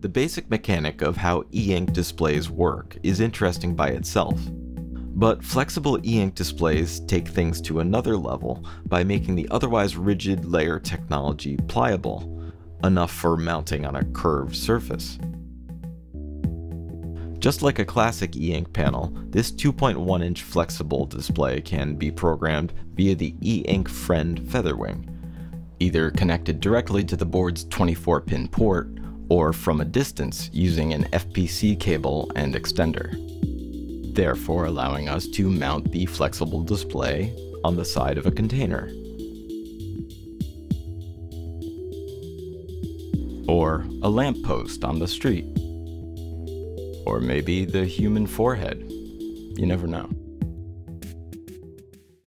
The basic mechanic of how e-ink displays work is interesting by itself. But flexible e-ink displays take things to another level by making the otherwise rigid layer technology pliable, enough for mounting on a curved surface. Just like a classic e-ink panel, this 2.1 inch flexible display can be programmed via the e-ink Friend Featherwing, either connected directly to the board's 24 pin port or from a distance using an FPC cable and extender, therefore allowing us to mount the flexible display on the side of a container. Or a lamppost on the street. Or maybe the human forehead. You never know.